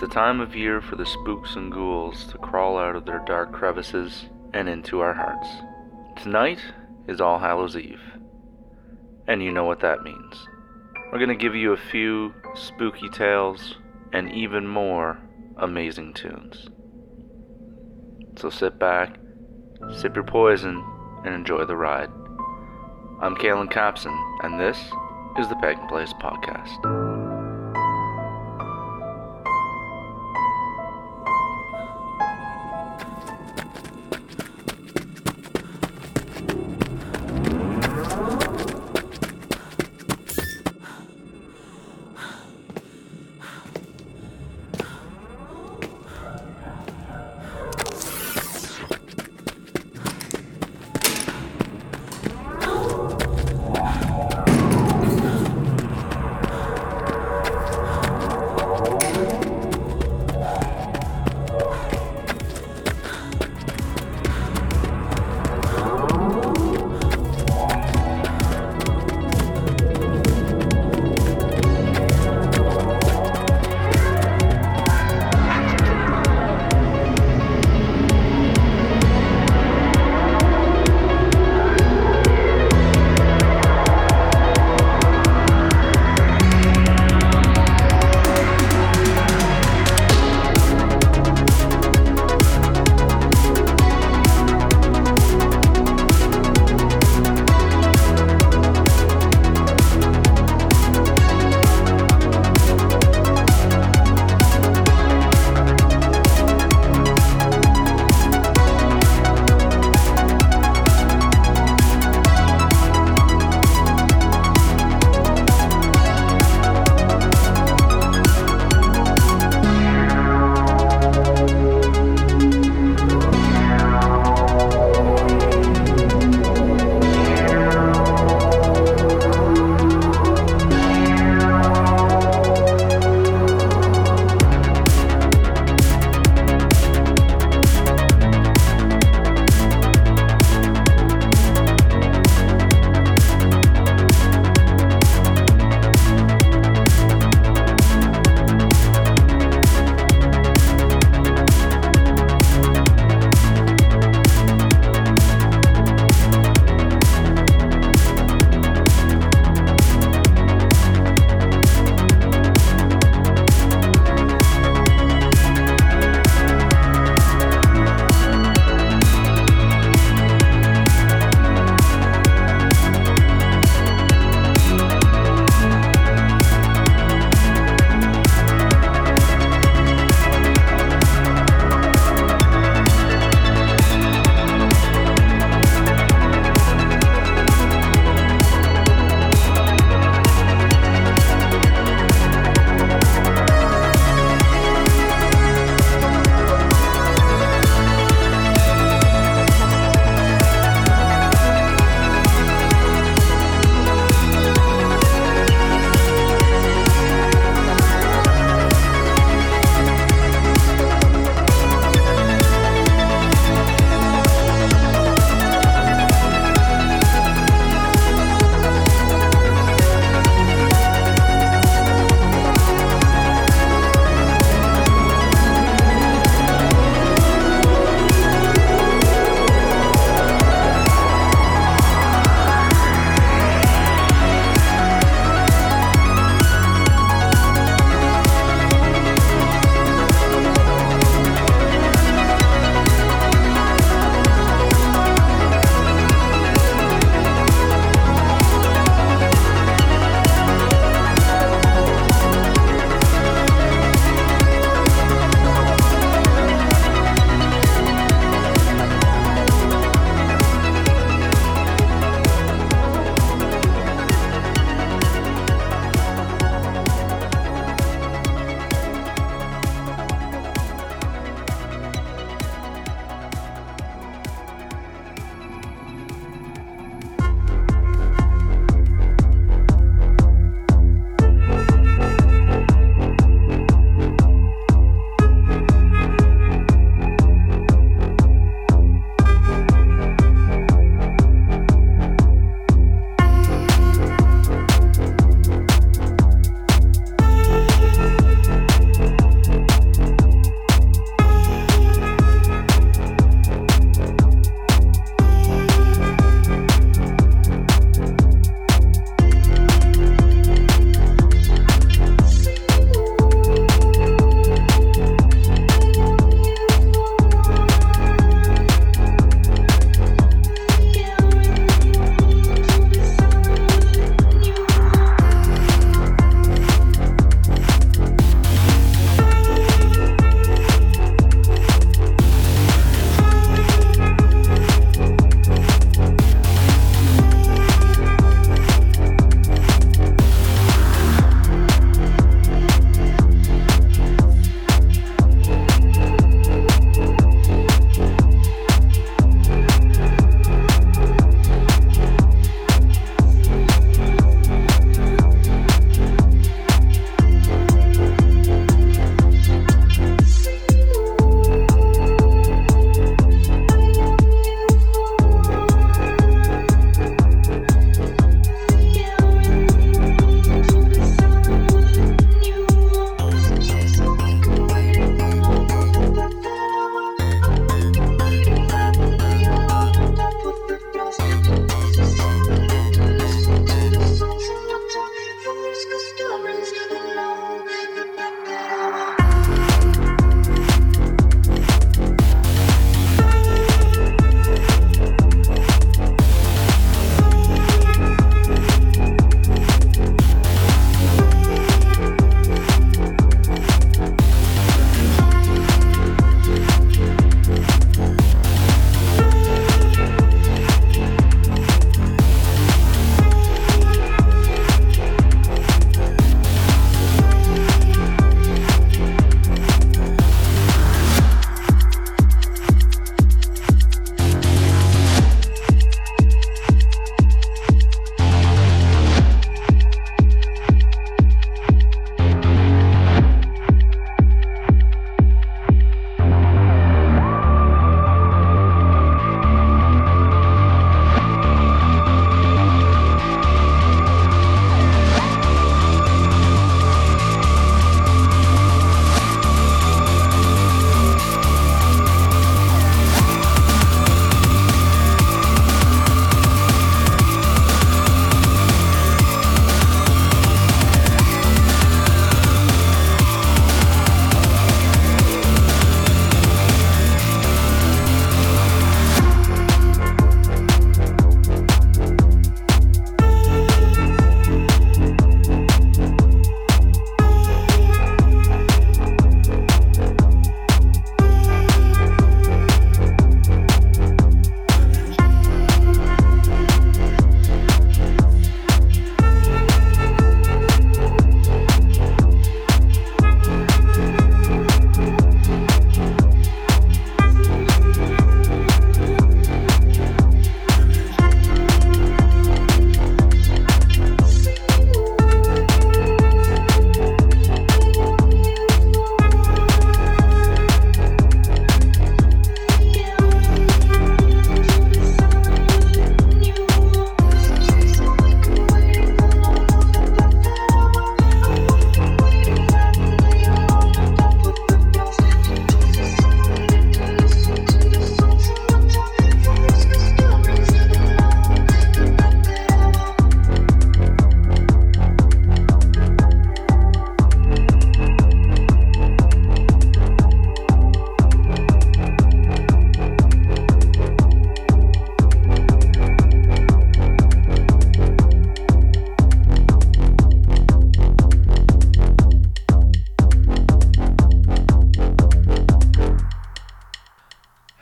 the time of year for the spooks and ghouls to crawl out of their dark crevices and into our hearts. Tonight is All Hallows Eve, and you know what that means. We're going to give you a few spooky tales and even more amazing tunes. So sit back, sip your poison, and enjoy the ride. I'm Kalen Capson, and this is the Pagan Place Podcast.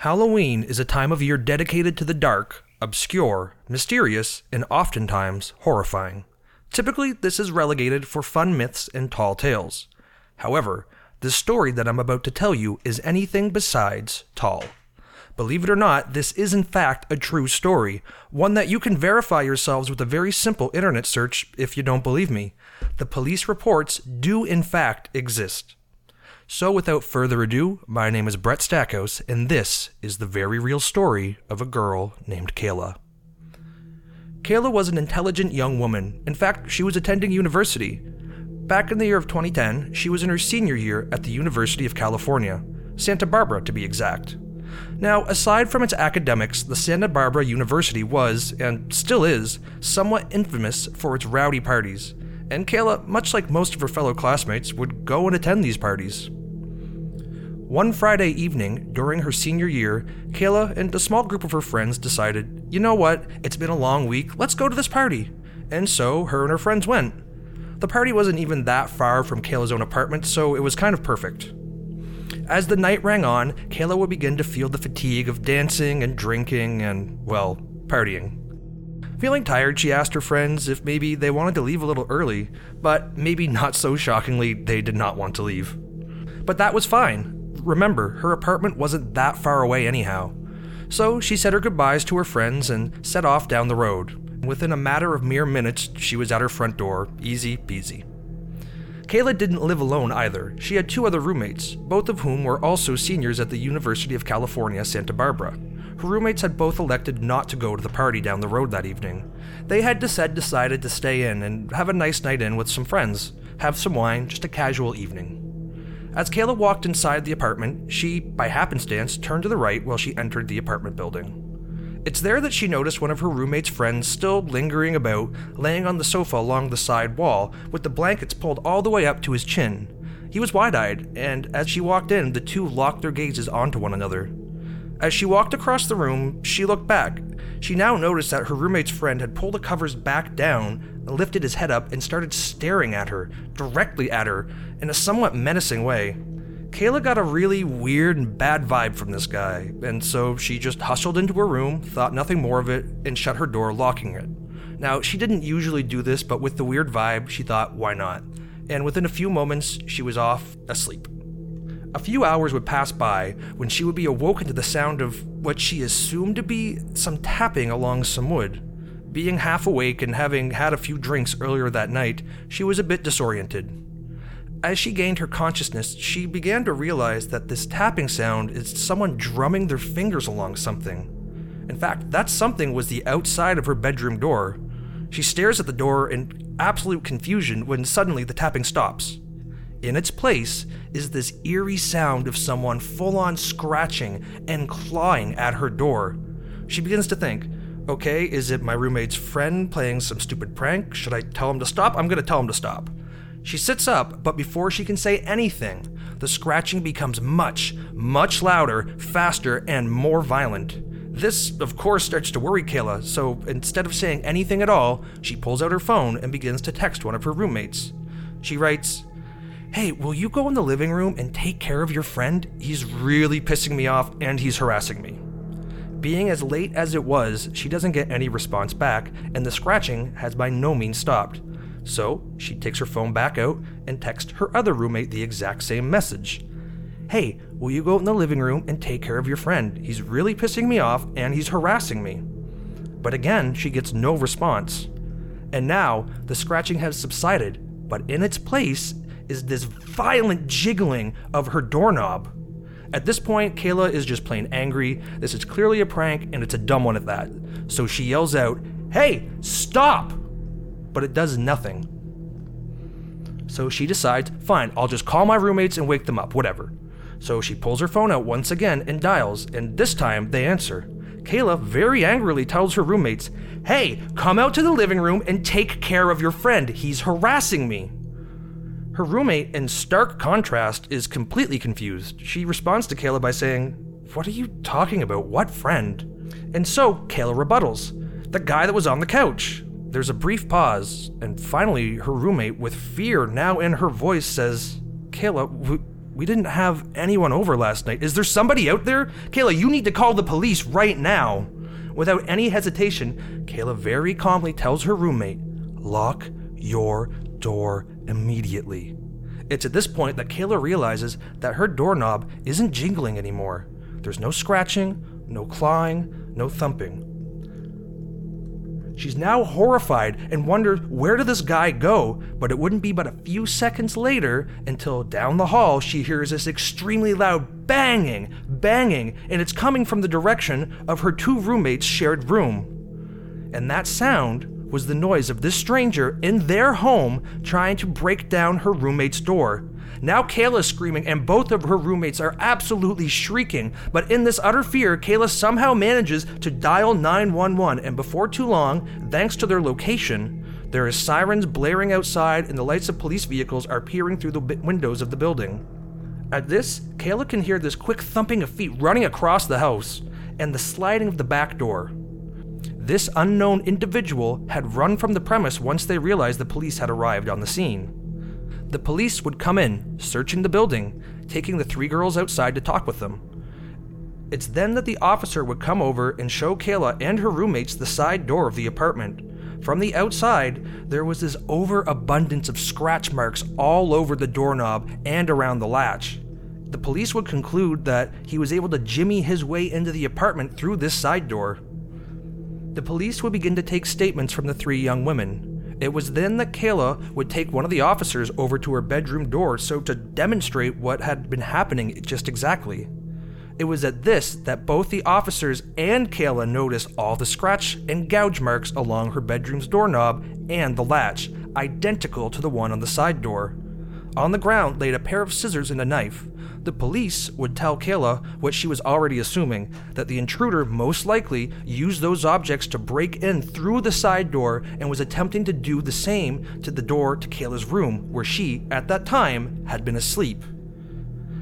Halloween is a time of year dedicated to the dark, obscure, mysterious, and oftentimes horrifying. Typically, this is relegated for fun myths and tall tales. However, the story that I'm about to tell you is anything besides tall. Believe it or not, this is in fact a true story, one that you can verify yourselves with a very simple internet search if you don't believe me. The police reports do in fact exist. So, without further ado, my name is Brett Stackhouse, and this is the very real story of a girl named Kayla. Kayla was an intelligent young woman. In fact, she was attending university. Back in the year of 2010, she was in her senior year at the University of California, Santa Barbara to be exact. Now, aside from its academics, the Santa Barbara University was, and still is, somewhat infamous for its rowdy parties, and Kayla, much like most of her fellow classmates, would go and attend these parties. One Friday evening during her senior year, Kayla and a small group of her friends decided, you know what, it's been a long week, let's go to this party. And so her and her friends went. The party wasn't even that far from Kayla's own apartment, so it was kind of perfect. As the night rang on, Kayla would begin to feel the fatigue of dancing and drinking and, well, partying. Feeling tired, she asked her friends if maybe they wanted to leave a little early, but maybe not so shockingly, they did not want to leave. But that was fine. Remember, her apartment wasn't that far away anyhow. So she said her goodbyes to her friends and set off down the road. Within a matter of mere minutes, she was at her front door, easy peasy. Kayla didn't live alone either. She had two other roommates, both of whom were also seniors at the University of California, Santa Barbara. Her roommates had both elected not to go to the party down the road that evening. They had said decided to stay in and have a nice night in with some friends, have some wine, just a casual evening. As Kayla walked inside the apartment, she, by happenstance, turned to the right while she entered the apartment building. It's there that she noticed one of her roommate's friends still lingering about, laying on the sofa along the side wall, with the blankets pulled all the way up to his chin. He was wide eyed, and as she walked in, the two locked their gazes onto one another. As she walked across the room, she looked back. She now noticed that her roommate's friend had pulled the covers back down, lifted his head up, and started staring at her, directly at her, in a somewhat menacing way. Kayla got a really weird and bad vibe from this guy, and so she just hustled into her room, thought nothing more of it, and shut her door, locking it. Now, she didn't usually do this, but with the weird vibe, she thought, why not? And within a few moments, she was off asleep. A few hours would pass by when she would be awoken to the sound of what she assumed to be some tapping along some wood. Being half awake and having had a few drinks earlier that night, she was a bit disoriented. As she gained her consciousness, she began to realize that this tapping sound is someone drumming their fingers along something. In fact, that something was the outside of her bedroom door. She stares at the door in absolute confusion when suddenly the tapping stops. In its place is this eerie sound of someone full on scratching and clawing at her door. She begins to think, okay, is it my roommate's friend playing some stupid prank? Should I tell him to stop? I'm gonna tell him to stop. She sits up, but before she can say anything, the scratching becomes much, much louder, faster, and more violent. This, of course, starts to worry Kayla, so instead of saying anything at all, she pulls out her phone and begins to text one of her roommates. She writes, Hey, will you go in the living room and take care of your friend? He's really pissing me off and he's harassing me. Being as late as it was, she doesn't get any response back, and the scratching has by no means stopped. So she takes her phone back out and texts her other roommate the exact same message. Hey, will you go in the living room and take care of your friend? He's really pissing me off and he's harassing me. But again, she gets no response. And now the scratching has subsided, but in its place is this violent jiggling of her doorknob. At this point, Kayla is just plain angry. This is clearly a prank, and it's a dumb one at that. So she yells out, Hey, stop! But it does nothing. So she decides, Fine, I'll just call my roommates and wake them up, whatever. So she pulls her phone out once again and dials, and this time they answer. Kayla very angrily tells her roommates, Hey, come out to the living room and take care of your friend. He's harassing me. Her roommate, in stark contrast, is completely confused. She responds to Kayla by saying, What are you talking about? What friend? And so Kayla rebuttals, The guy that was on the couch. There's a brief pause, and finally, her roommate, with fear now in her voice, says, Kayla, We didn't have anyone over last night. Is there somebody out there? Kayla, you need to call the police right now. Without any hesitation, Kayla very calmly tells her roommate, Lock your door immediately. It's at this point that Kayla realizes that her doorknob isn't jingling anymore. There's no scratching, no clawing, no thumping. She's now horrified and wonders where did this guy go, but it wouldn't be but a few seconds later until down the hall she hears this extremely loud banging, banging, and it's coming from the direction of her two roommates' shared room. And that sound was the noise of this stranger in their home trying to break down her roommate's door. Now Kayla's screaming, and both of her roommates are absolutely shrieking. But in this utter fear, Kayla somehow manages to dial 911, and before too long, thanks to their location, there is sirens blaring outside, and the lights of police vehicles are peering through the windows of the building. At this, Kayla can hear this quick thumping of feet running across the house, and the sliding of the back door. This unknown individual had run from the premise once they realized the police had arrived on the scene. The police would come in, searching the building, taking the three girls outside to talk with them. It's then that the officer would come over and show Kayla and her roommates the side door of the apartment. From the outside, there was this overabundance of scratch marks all over the doorknob and around the latch. The police would conclude that he was able to jimmy his way into the apartment through this side door the police would begin to take statements from the three young women. It was then that Kayla would take one of the officers over to her bedroom door so to demonstrate what had been happening just exactly. It was at this that both the officers and Kayla noticed all the scratch and gouge marks along her bedroom's doorknob and the latch, identical to the one on the side door. On the ground laid a pair of scissors and a knife. The police would tell Kayla what she was already assuming that the intruder most likely used those objects to break in through the side door and was attempting to do the same to the door to Kayla's room, where she, at that time, had been asleep.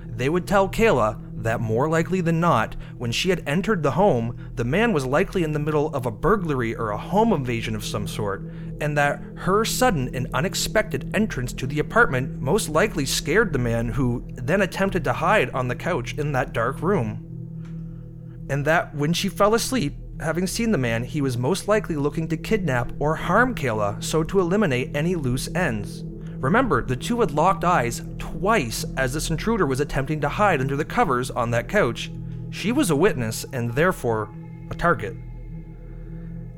They would tell Kayla that more likely than not, when she had entered the home, the man was likely in the middle of a burglary or a home invasion of some sort, and that her sudden and unexpected entrance to the apartment most likely scared the man who then attempted to hide on the couch in that dark room. And that when she fell asleep, having seen the man, he was most likely looking to kidnap or harm Kayla so to eliminate any loose ends. Remember, the two had locked eyes twice as this intruder was attempting to hide under the covers on that couch. She was a witness and therefore a target.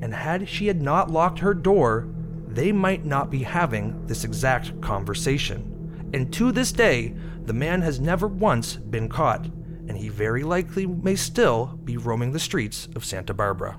And had she had not locked her door, they might not be having this exact conversation. And to this day, the man has never once been caught, and he very likely may still be roaming the streets of Santa Barbara.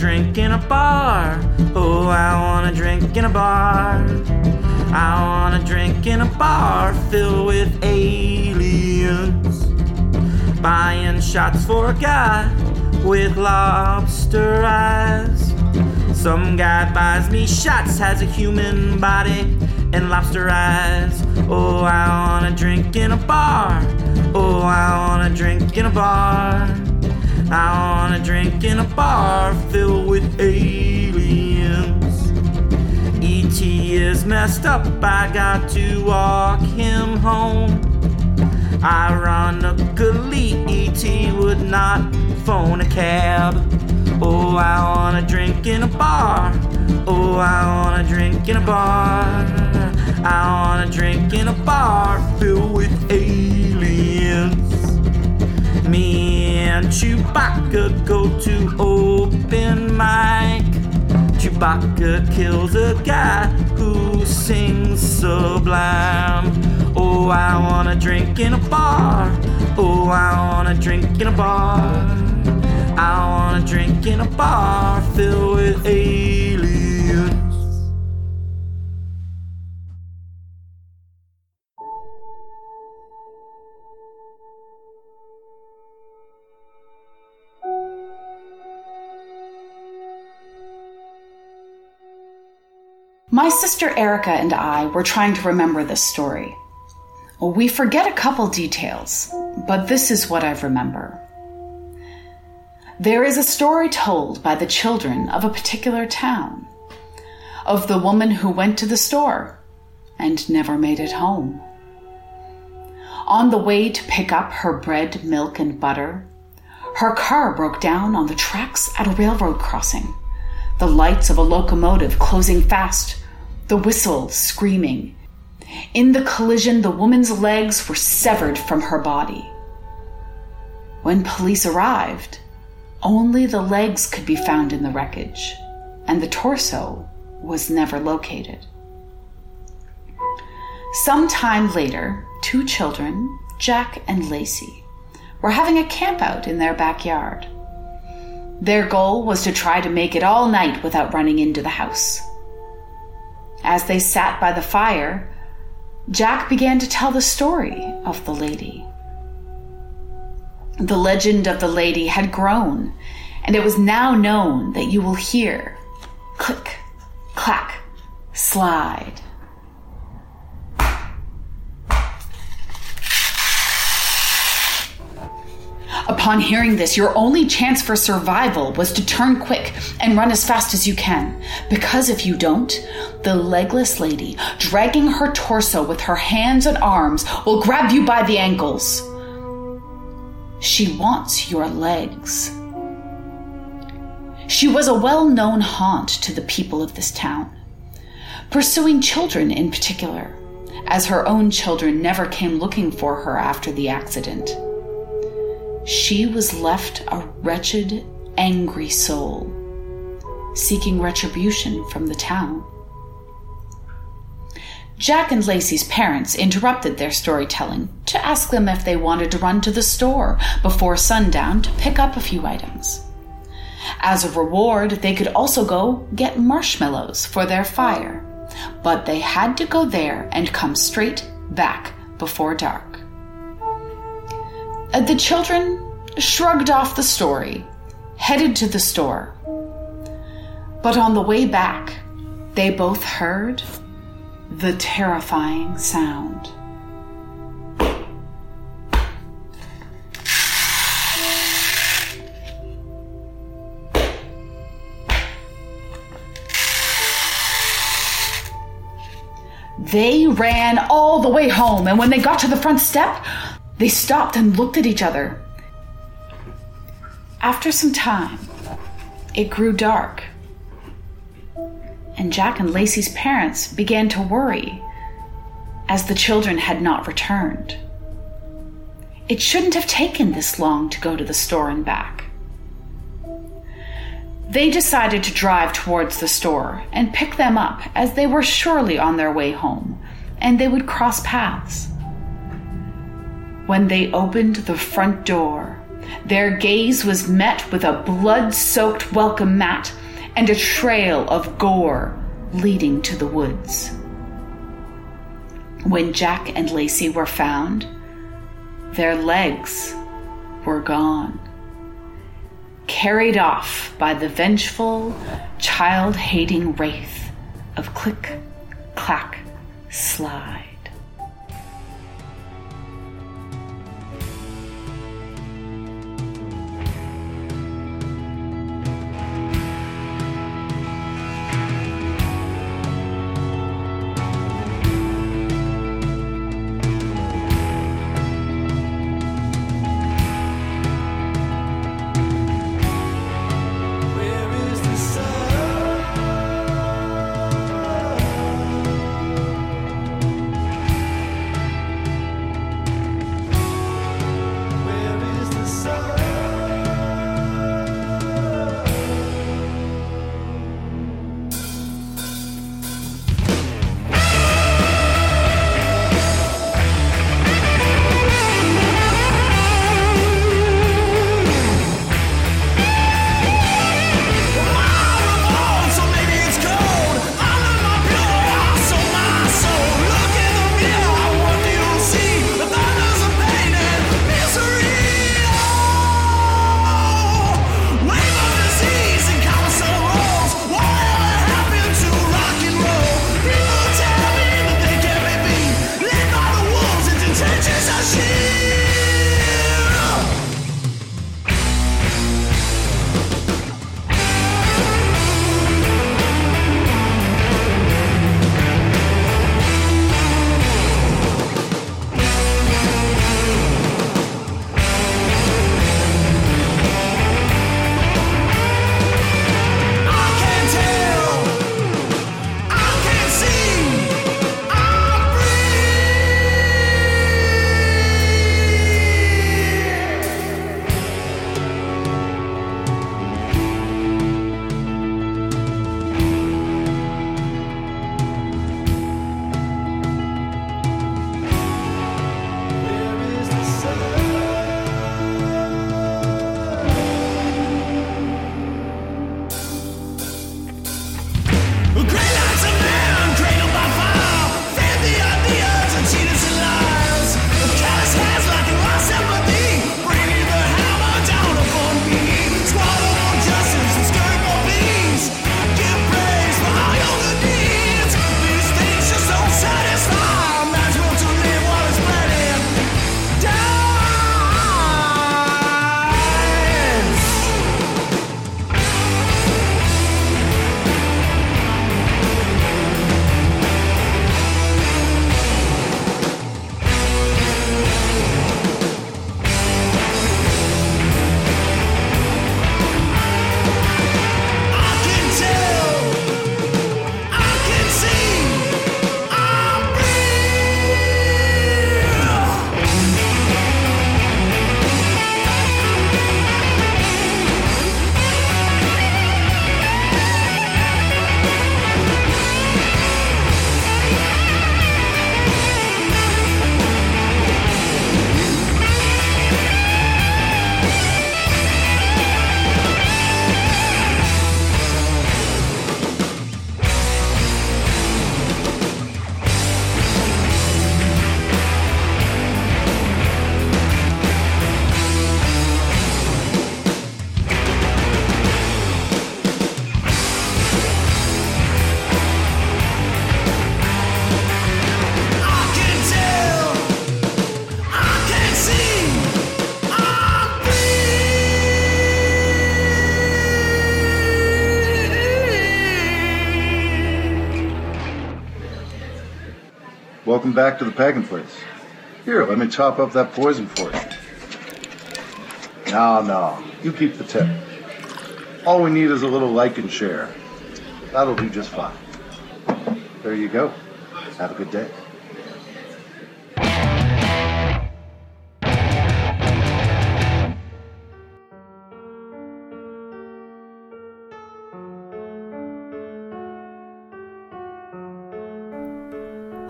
Drink in a bar. Oh, I wanna drink in a bar. I wanna drink in a bar filled with aliens. Buying shots for a guy with lobster eyes. Some guy buys me shots, has a human body and lobster eyes. Oh, I wanna drink in a bar. Oh, I wanna drink in a bar. I wanna drink in a bar filled with aliens. E.T. is messed up, I got to walk him home. Ironically, E.T. would not phone a cab. Oh, I wanna drink in a bar. Oh, I wanna drink in a bar. I wanna drink in a bar filled with aliens. Me and Chewbacca go to open mic. Chewbacca kills a guy who sings sublime. Oh, I wanna drink in a bar. Oh, I wanna drink in a bar. I wanna drink in a bar filled with aliens. My sister Erica and I were trying to remember this story. We forget a couple details, but this is what I remember. There is a story told by the children of a particular town of the woman who went to the store and never made it home. On the way to pick up her bread, milk, and butter, her car broke down on the tracks at a railroad crossing, the lights of a locomotive closing fast, the whistle screaming. In the collision, the woman's legs were severed from her body. When police arrived, only the legs could be found in the wreckage, and the torso was never located. Some time later, two children, Jack and Lacey, were having a campout in their backyard. Their goal was to try to make it all night without running into the house. As they sat by the fire, Jack began to tell the story of the lady. The legend of the lady had grown, and it was now known that you will hear click, clack, slide. Upon hearing this, your only chance for survival was to turn quick and run as fast as you can. Because if you don't, the legless lady, dragging her torso with her hands and arms, will grab you by the ankles. She wants your legs. She was a well known haunt to the people of this town, pursuing children in particular, as her own children never came looking for her after the accident she was left a wretched, angry soul, seeking retribution from the town. Jack and Lacey's parents interrupted their storytelling to ask them if they wanted to run to the store before sundown to pick up a few items. As a reward, they could also go get marshmallows for their fire, but they had to go there and come straight back before dark. Uh, the children shrugged off the story, headed to the store. But on the way back, they both heard the terrifying sound. They ran all the way home, and when they got to the front step, they stopped and looked at each other. After some time, it grew dark, and Jack and Lacey's parents began to worry as the children had not returned. It shouldn't have taken this long to go to the store and back. They decided to drive towards the store and pick them up as they were surely on their way home and they would cross paths. When they opened the front door, their gaze was met with a blood soaked welcome mat and a trail of gore leading to the woods. When Jack and Lacey were found, their legs were gone, carried off by the vengeful, child hating wraith of Click, Clack, Slide. Welcome back to the Pagan Place. Here, let me chop up that poison for you. No, no, you keep the tip. All we need is a little like and share. That'll do just fine. There you go. Have a good day.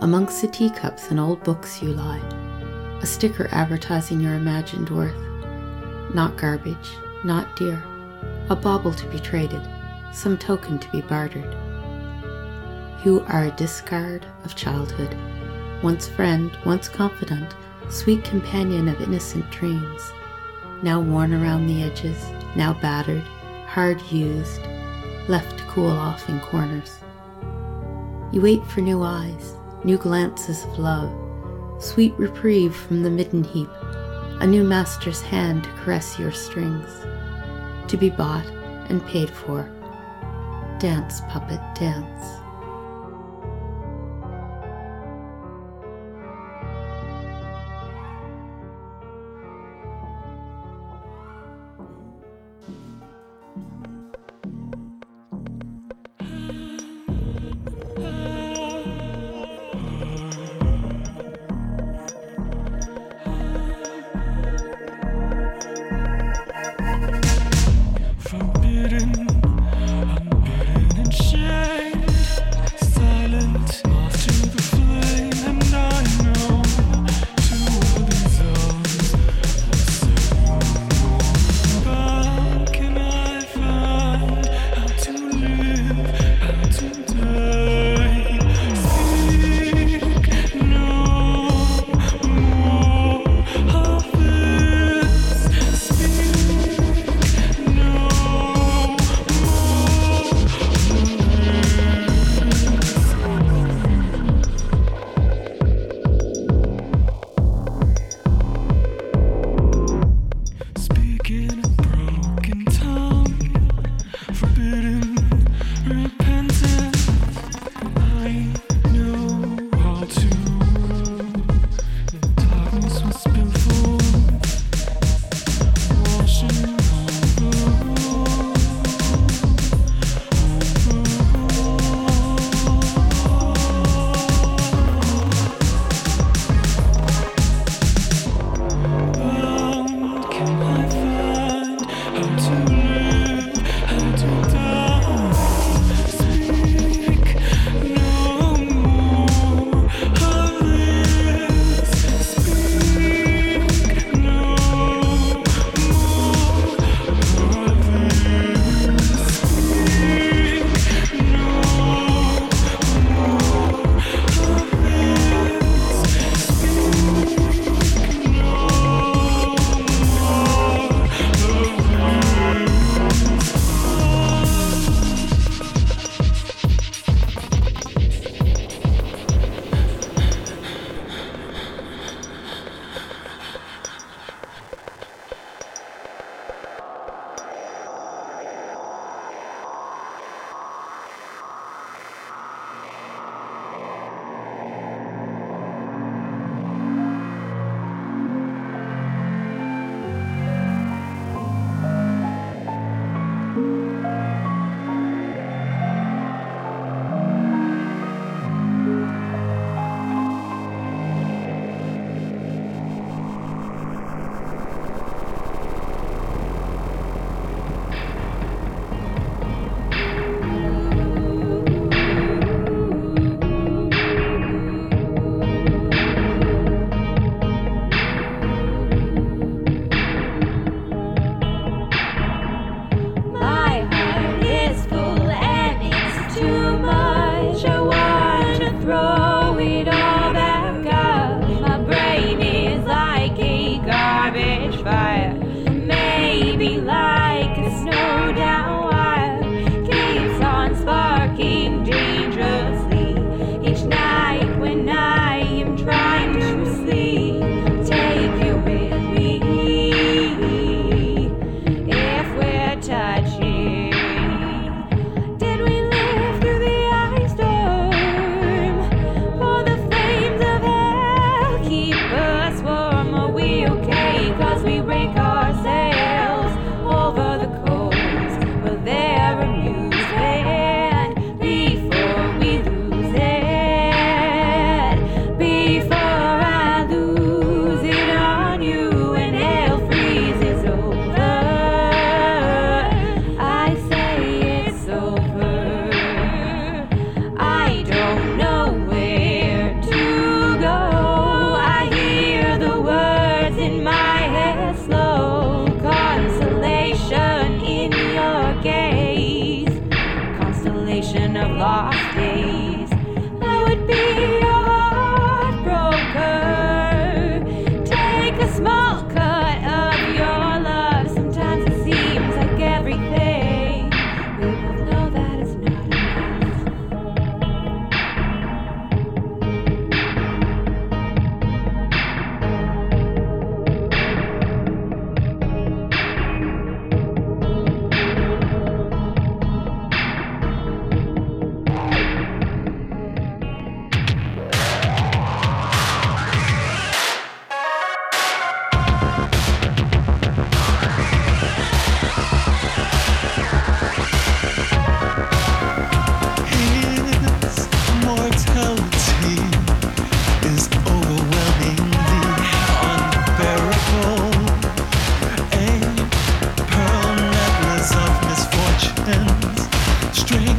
Amongst the teacups and old books you lie, a sticker advertising your imagined worth. not garbage, not dear, a bauble to be traded, some token to be bartered. You are a discard of childhood, once friend, once confidant, sweet companion of innocent dreams, now worn around the edges, now battered, hard used, left to cool off in corners. You wait for new eyes, new glances of love, sweet reprieve from the midden heap, a new master's hand to caress your strings, to be bought and paid for. Dance, puppet, dance. Strange.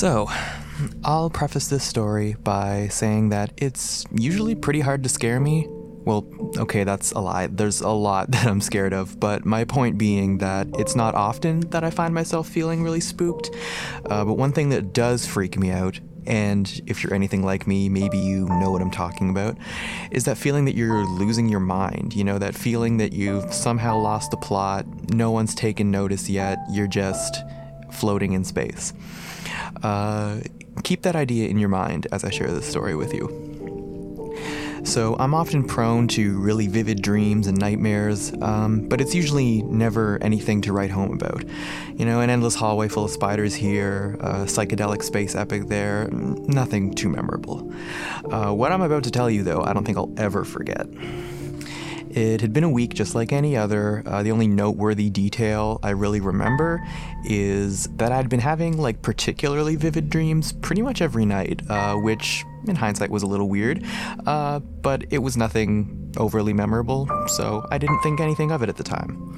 So, I'll preface this story by saying that it's usually pretty hard to scare me. Well, okay, that's a lie. There's a lot that I'm scared of, but my point being that it's not often that I find myself feeling really spooked. Uh, but one thing that does freak me out and if you're anything like me, maybe you know what I'm talking about, is that feeling that you're losing your mind. You know, that feeling that you've somehow lost the plot, no one's taken notice yet, you're just floating in space. Uh, keep that idea in your mind as I share this story with you. So, I'm often prone to really vivid dreams and nightmares, um, but it's usually never anything to write home about. You know, an endless hallway full of spiders here, a psychedelic space epic there, nothing too memorable. Uh, what I'm about to tell you, though, I don't think I'll ever forget. It had been a week just like any other. Uh, the only noteworthy detail I really remember is that I'd been having like particularly vivid dreams pretty much every night, uh, which in hindsight was a little weird, uh, but it was nothing overly memorable, so I didn't think anything of it at the time.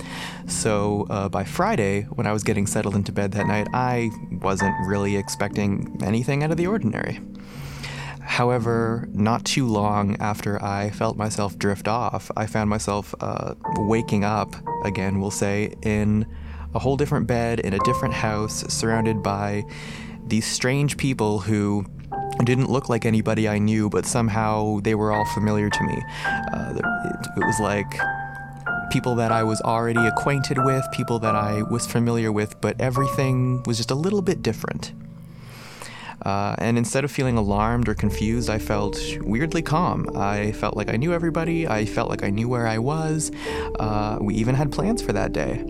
So uh, by Friday, when I was getting settled into bed that night, I wasn't really expecting anything out of the ordinary. However, not too long after I felt myself drift off, I found myself uh, waking up again, we'll say, in a whole different bed in a different house, surrounded by these strange people who didn't look like anybody I knew, but somehow they were all familiar to me. Uh, it, it was like people that I was already acquainted with, people that I was familiar with, but everything was just a little bit different. Uh, and instead of feeling alarmed or confused, I felt weirdly calm. I felt like I knew everybody. I felt like I knew where I was. Uh, we even had plans for that day.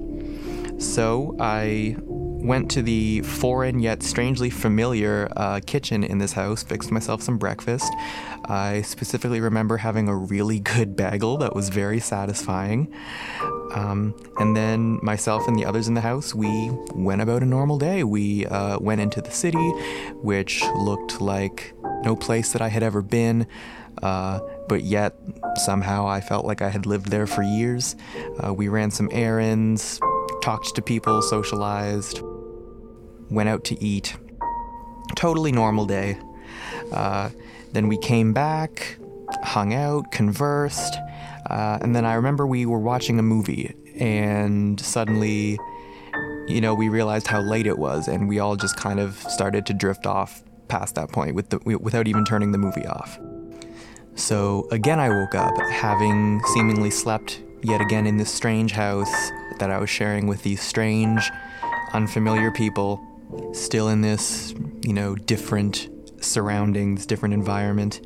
So I went to the foreign yet strangely familiar uh, kitchen in this house, fixed myself some breakfast. I specifically remember having a really good bagel that was very satisfying. Um, and then myself and the others in the house, we went about a normal day. We uh, went into the city, which looked like no place that I had ever been. Uh, but yet, somehow, I felt like I had lived there for years. Uh, we ran some errands, talked to people, socialized, went out to eat. Totally normal day. Uh, then we came back, hung out, conversed, uh, and then I remember we were watching a movie, and suddenly, you know, we realized how late it was, and we all just kind of started to drift off past that point with the, without even turning the movie off. So again, I woke up, having seemingly slept yet again in this strange house that I was sharing with these strange, unfamiliar people, still in this, you know, different surroundings, different environment.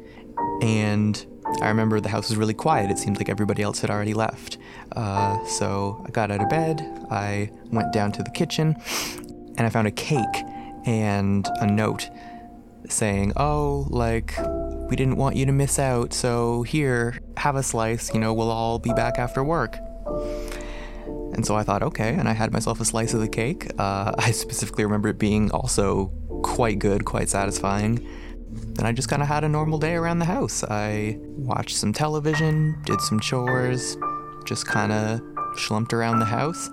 And I remember the house was really quiet. It seemed like everybody else had already left. Uh, so I got out of bed, I went down to the kitchen, and I found a cake and a note saying, Oh, like, we didn't want you to miss out, so here, have a slice, you know, we'll all be back after work. And so I thought, okay, and I had myself a slice of the cake. Uh, I specifically remember it being also quite good, quite satisfying. And I just kind of had a normal day around the house. I watched some television, did some chores, just kind of schlumped around the house.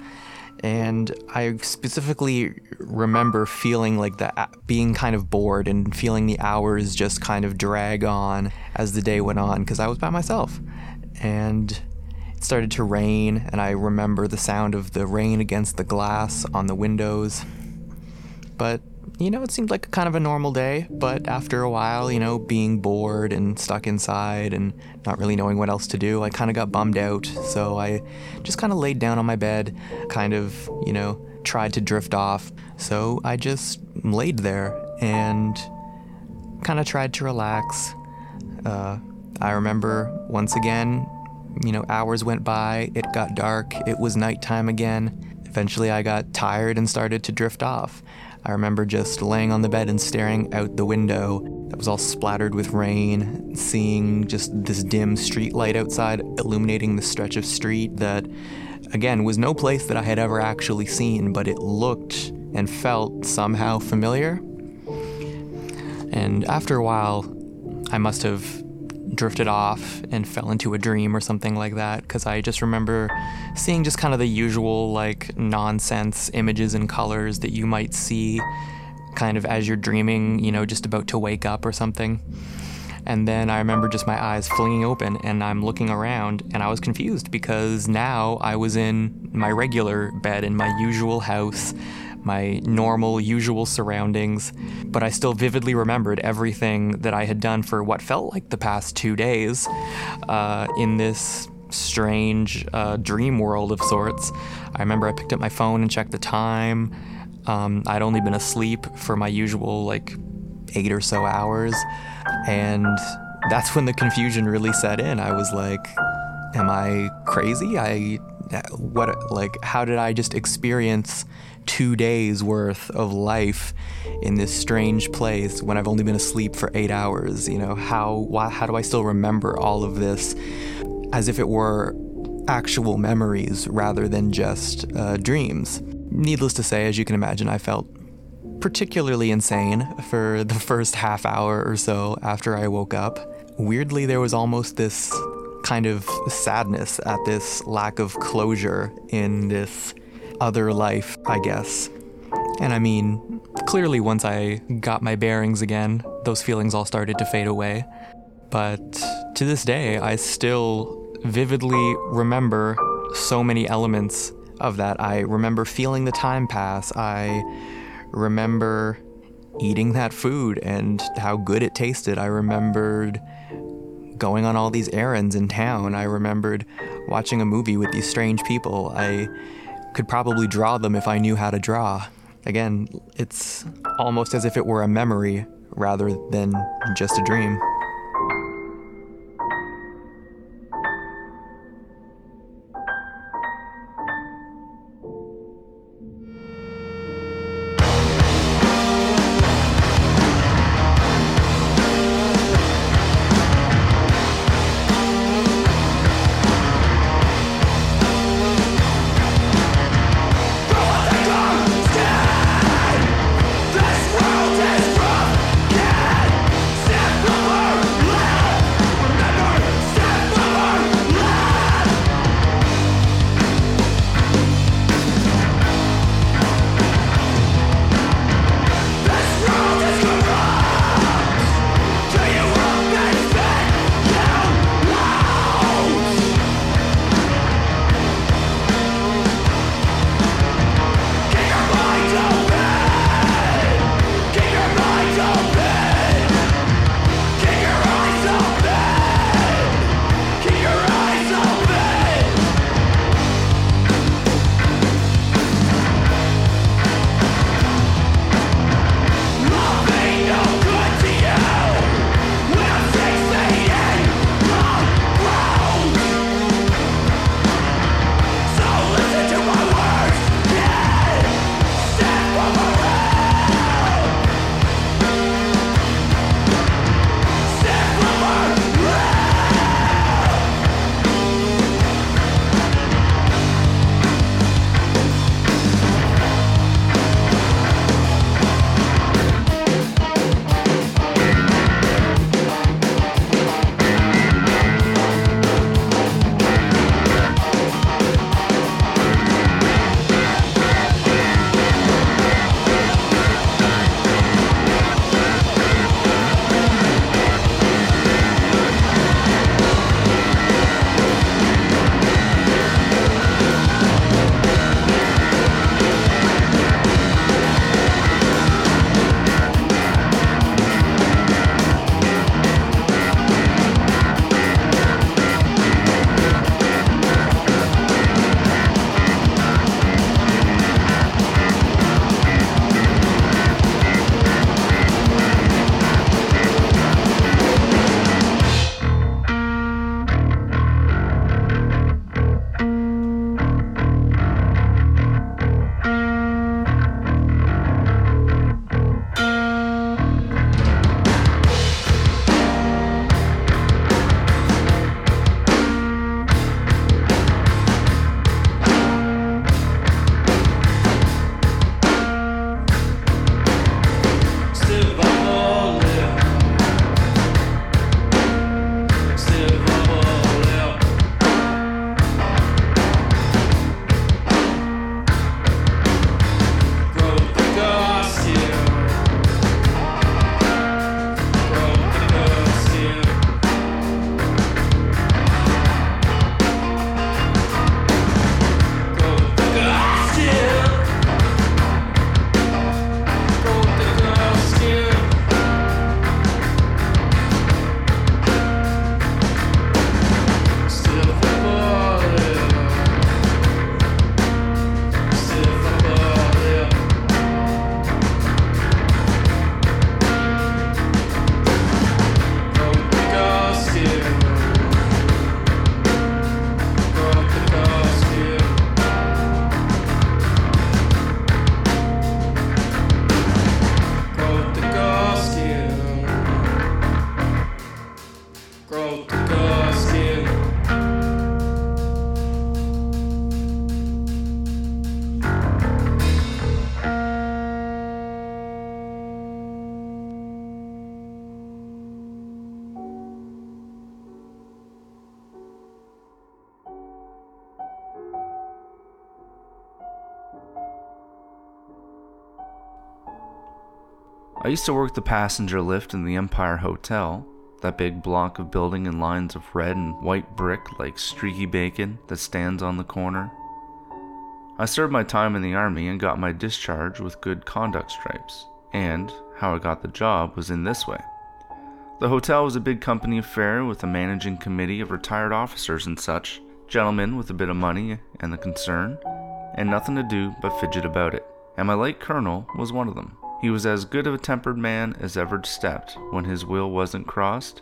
And I specifically remember feeling like that, being kind of bored and feeling the hours just kind of drag on as the day went on because I was by myself. And it started to rain, and I remember the sound of the rain against the glass on the windows. But you know, it seemed like kind of a normal day, but after a while, you know, being bored and stuck inside and not really knowing what else to do, I kind of got bummed out. So I just kind of laid down on my bed, kind of, you know, tried to drift off. So I just laid there and kind of tried to relax. Uh, I remember once again, you know, hours went by, it got dark, it was nighttime again. Eventually, I got tired and started to drift off. I remember just laying on the bed and staring out the window that was all splattered with rain, seeing just this dim street light outside illuminating the stretch of street that, again, was no place that I had ever actually seen, but it looked and felt somehow familiar. And after a while, I must have drifted off and fell into a dream or something like that because I just remember seeing just kind of the usual like nonsense images and colors that you might see kind of as you're dreaming, you know, just about to wake up or something. And then I remember just my eyes flinging open and I'm looking around and I was confused because now I was in my regular bed in my usual house, my normal, usual surroundings. But I still vividly remembered everything that I had done for what felt like the past two days uh, in this strange uh, dream world of sorts. I remember I picked up my phone and checked the time. Um, I'd only been asleep for my usual, like, eight or so hours. And that's when the confusion really set in. I was like, am I crazy? I what like how did I just experience 2 days worth of life in this strange place when I've only been asleep for 8 hours, you know? How why, how do I still remember all of this as if it were actual memories rather than just uh, dreams? Needless to say, as you can imagine, I felt particularly insane for the first half hour or so after I woke up. Weirdly, there was almost this kind of sadness at this lack of closure in this other life, I guess. And I mean, clearly, once I got my bearings again, those feelings all started to fade away. But to this day, I still vividly remember so many elements of that. I remember feeling the time pass. I remember eating that food and how good it tasted. I remembered going on all these errands in town. I remembered watching a movie with these strange people. I could probably draw them if I knew how to draw. Again, it's almost as if it were a memory rather than just a dream. I used to work the passenger lift in the Empire Hotel, that big block of building in lines of red and white brick like streaky bacon that stands on the corner. I served my time in the army and got my discharge with good conduct stripes, and how I got the job was in this way. The hotel was a big company affair with a managing committee of retired officers and such, gentlemen with a bit of money and the concern, and nothing to do but fidget about it. And my late colonel was one of them. He was as good of a tempered man as ever stepped when his will wasn't crossed.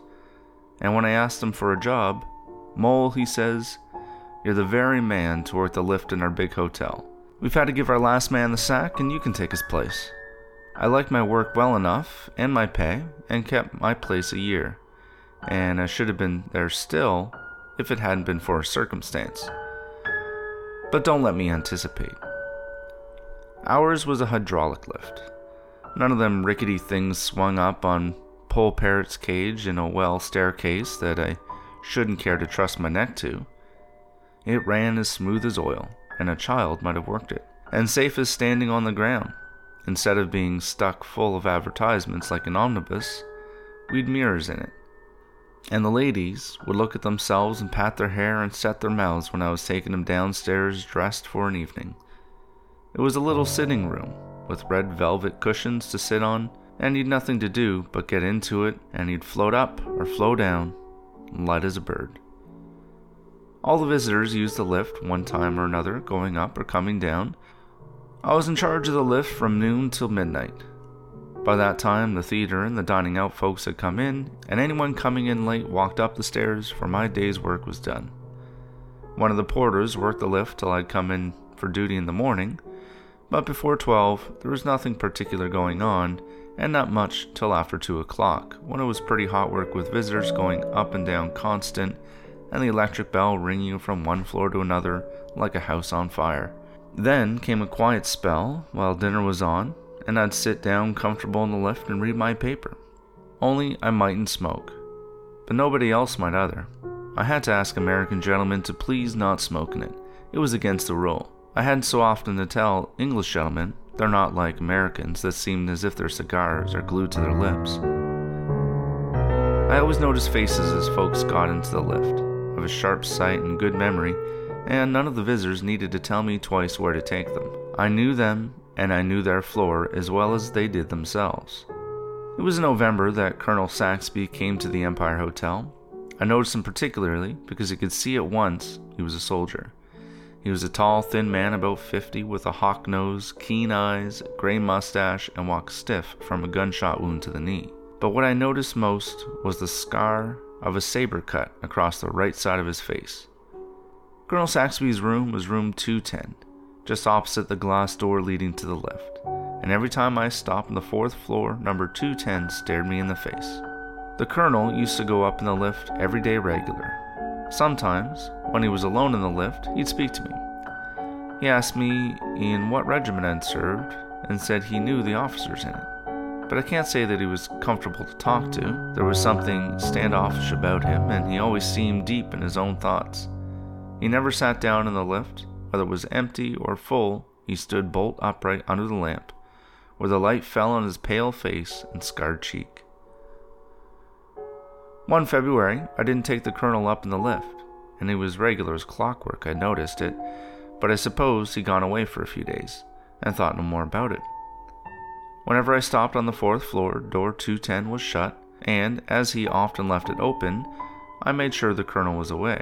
And when I asked him for a job, Mole, he says, you're the very man to work the lift in our big hotel. We've had to give our last man the sack, and you can take his place. I liked my work well enough, and my pay, and kept my place a year. And I should have been there still if it hadn't been for a circumstance. But don't let me anticipate. Ours was a hydraulic lift. None of them rickety things swung up on pole Parrot's cage in a well staircase that I shouldn't care to trust my neck to. It ran as smooth as oil, and a child might have worked it, and safe as standing on the ground. Instead of being stuck full of advertisements like an omnibus, we'd mirrors in it. And the ladies would look at themselves and pat their hair and set their mouths when I was taking them downstairs dressed for an evening. It was a little sitting room with red velvet cushions to sit on, and he'd nothing to do but get into it, and he'd float up or flow down, light as a bird. All the visitors used the lift one time or another, going up or coming down. I was in charge of the lift from noon till midnight. By that time, the theater and the dining out folks had come in, and anyone coming in late walked up the stairs, for my day's work was done. One of the porters worked the lift till I'd come in for duty in the morning, but before 12, there was nothing particular going on, and not much till after 2 o'clock, when it was pretty hot work with visitors going up and down constant, and the electric bell ringing from one floor to another like a house on fire. Then came a quiet spell while dinner was on, and I'd sit down comfortable in the lift and read my paper. Only I mightn't smoke, but nobody else might either. I had to ask American gentlemen to please not smoke in it. It was against the rule. I had so often to tell English gentlemen they're not like Americans that seemed as if their cigars are glued to their lips. I always noticed faces as folks got into the lift, of a sharp sight and good memory, and none of the visitors needed to tell me twice where to take them. I knew them, and I knew their floor as well as they did themselves. It was in November that Colonel Saxby came to the Empire Hotel. I noticed him particularly because I could see at once he was a soldier. He was a tall, thin man about 50 with a hawk nose, keen eyes, gray mustache, and walked stiff from a gunshot wound to the knee. But what I noticed most was the scar of a saber cut across the right side of his face. Colonel Saxby's room was room 210, just opposite the glass door leading to the lift, and every time I stopped on the fourth floor, number 210 stared me in the face. The colonel used to go up in the lift every day regular, Sometimes, when he was alone in the lift, he'd speak to me. He asked me in what regiment I'd served and said he knew the officers in it. But I can't say that he was comfortable to talk to. There was something standoffish about him, and he always seemed deep in his own thoughts. He never sat down in the lift, whether it was empty or full, he stood bolt upright under the lamp, where the light fell on his pale face and scarred cheek. One February, I didn't take the colonel up in the lift, and he was regular as clockwork, I noticed it, but I supposed he'd gone away for a few days, and thought no more about it. Whenever I stopped on the fourth floor, door 210 was shut, and as he often left it open, I made sure the colonel was away.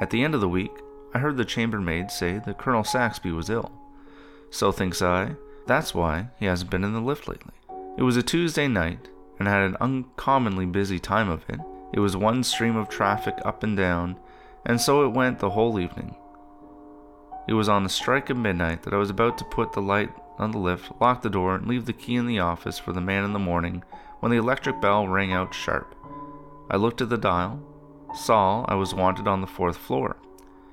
At the end of the week, I heard the chambermaid say that Colonel Saxby was ill. So thinks I, that's why he hasn't been in the lift lately. It was a Tuesday night, and had an uncommonly busy time of it. It was one stream of traffic up and down, and so it went the whole evening. It was on the strike of midnight that I was about to put the light on the lift, lock the door, and leave the key in the office for the man in the morning when the electric bell rang out sharp. I looked at the dial, saw I was wanted on the fourth floor.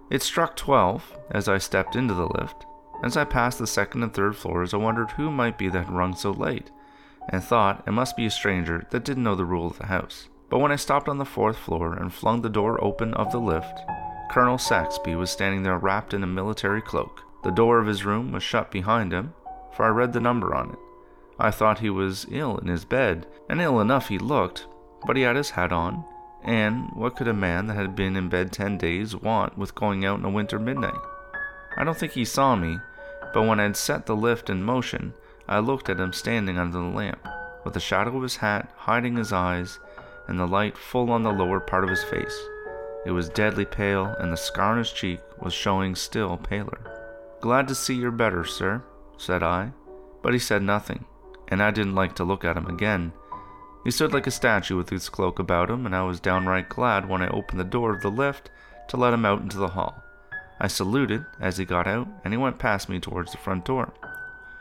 It struck twelve as I stepped into the lift. As I passed the second and third floors, I wondered who might be that rung so late and thought it must be a stranger that didn't know the rule of the house. But when I stopped on the fourth floor and flung the door open of the lift, Colonel Saxby was standing there wrapped in a military cloak. The door of his room was shut behind him, for I read the number on it I thought he was ill in his bed, and ill enough he looked, but he had his hat on, and what could a man that had been in bed ten days want with going out in a winter midnight? I don't think he saw me, but when I'd set the lift in motion, I looked at him standing under the lamp, with the shadow of his hat hiding his eyes and the light full on the lower part of his face. It was deadly pale, and the scar on his cheek was showing still paler. Glad to see you're better, sir, said I, but he said nothing and I didn't like to look at him again. He stood like a statue with his cloak about him, and I was downright glad when I opened the door of the lift to let him out into the hall. I saluted as he got out, and he went past me towards the front door.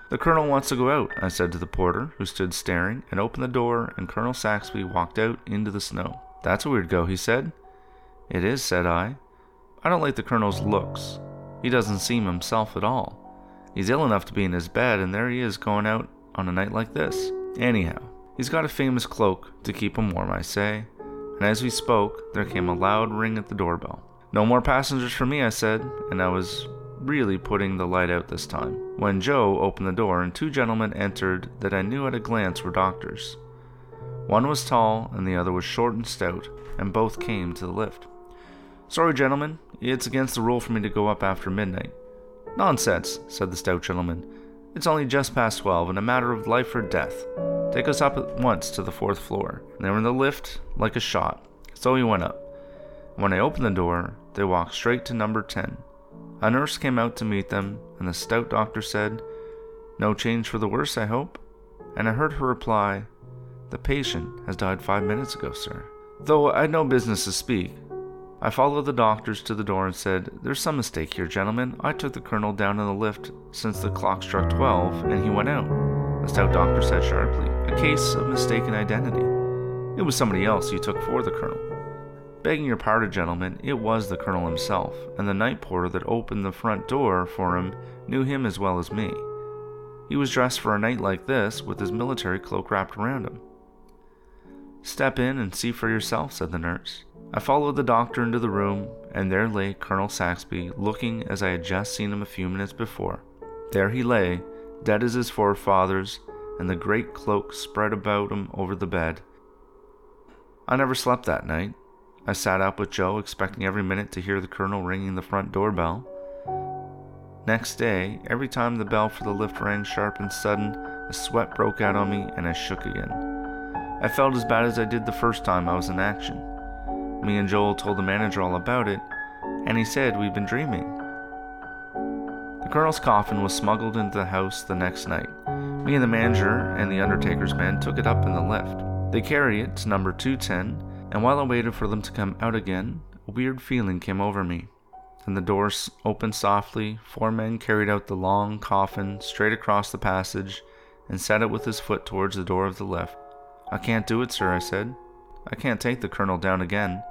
The colonel wants to go out, I said to the porter, who stood staring, and opened the door, and Colonel Saxby walked out into the snow. That's a weird go, he said. It is, said I. I don't like the colonel's looks. He doesn't seem himself at all. He's ill enough to be in his bed, and there he is going out on a night like this. Anyhow, he's got a famous cloak to keep him warm, I say. And as we spoke, there came a loud ring at the doorbell. No more passengers for me, I said, and I was really putting the light out this time, when Joe opened the door and two gentlemen entered that I knew at a glance were doctors. One was tall and the other was short and stout, and both came to the lift. Sorry, gentlemen, it's against the rule for me to go up after midnight. Nonsense, said the stout gentleman. It's only just past 12 and a matter of life or death. Take us up at once to the fourth floor. And they were in the lift like a shot, so we went up. When I opened the door, they walked straight to number 10. A nurse came out to meet them, and the stout doctor said, No change for the worse, I hope? And I heard her reply, The patient has died five minutes ago, sir. Though I had no business to speak, I followed the doctors to the door and said, There's some mistake here, gentlemen. I took the colonel down in the lift since the clock struck 12 and he went out. The stout doctor said sharply, A case of mistaken identity. It was somebody else you took for the colonel. Begging your pardon, gentlemen, it was the colonel himself, and the night porter that opened the front door for him knew him as well as me. He was dressed for a night like this with his military cloak wrapped around him. Step in and see for yourself, said the nurse. I followed the doctor into the room, and there lay Colonel Saxby, looking as I had just seen him a few minutes before. There he lay, dead as his forefathers, and the great cloak spread about him over the bed. I never slept that night. I sat up with Joe, expecting every minute to hear the colonel ringing the front door bell. Next day, every time the bell for the lift rang sharp and sudden, a sweat broke out on me and I shook again. I felt as bad as I did the first time I was in action. Me and Joel told the manager all about it, and he said we'd been dreaming. The colonel's coffin was smuggled into the house the next night. Me and the manager and the undertaker's men took it up in the lift. They carried it to number 210, and while I waited for them to come out again, a weird feeling came over me. Then the doors opened softly, four men carried out the long coffin straight across the passage and set it with his foot towards the door of the lift. I can't do it, sir, I said. I can't take the colonel down again.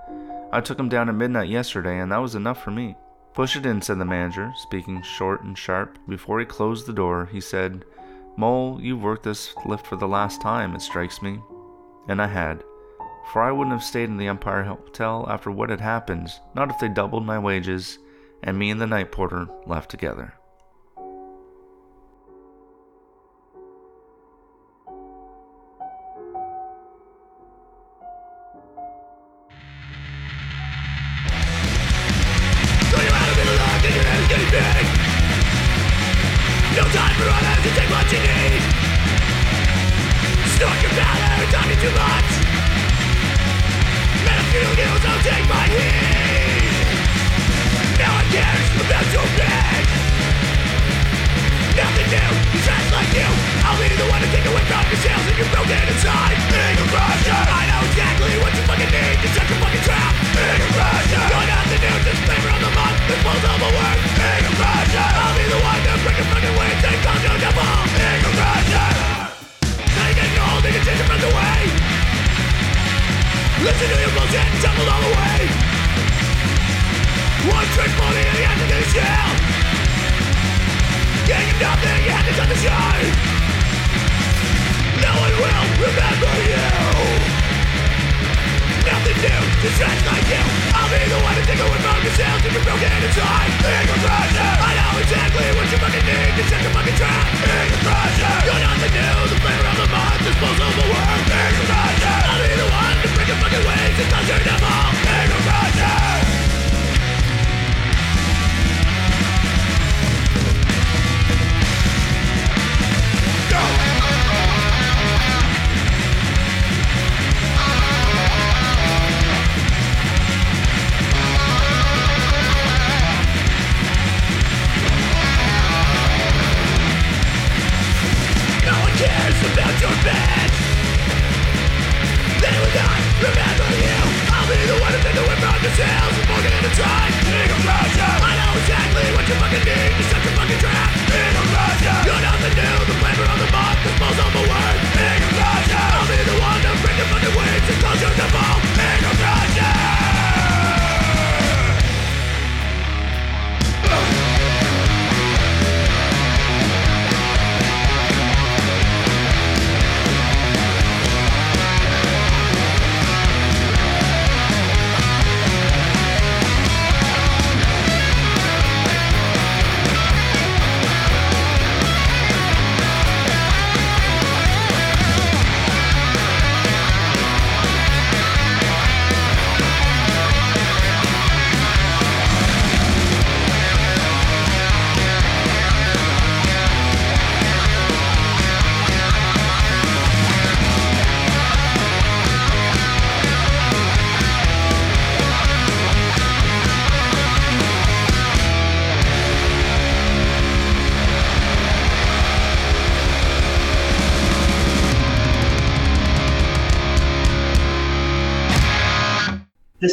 I took him down at midnight yesterday, and that was enough for me. Push it in, said the manager, speaking short and sharp. Before he closed the door, he said, Mole, you've worked this lift for the last time, it strikes me. And I had. For I wouldn't have stayed in the Empire Hotel after what had happened, not if they doubled my wages, and me and the night porter left together.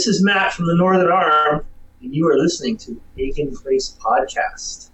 This is Matt from the Northern Arm, and you are listening to Pagan Place Podcast.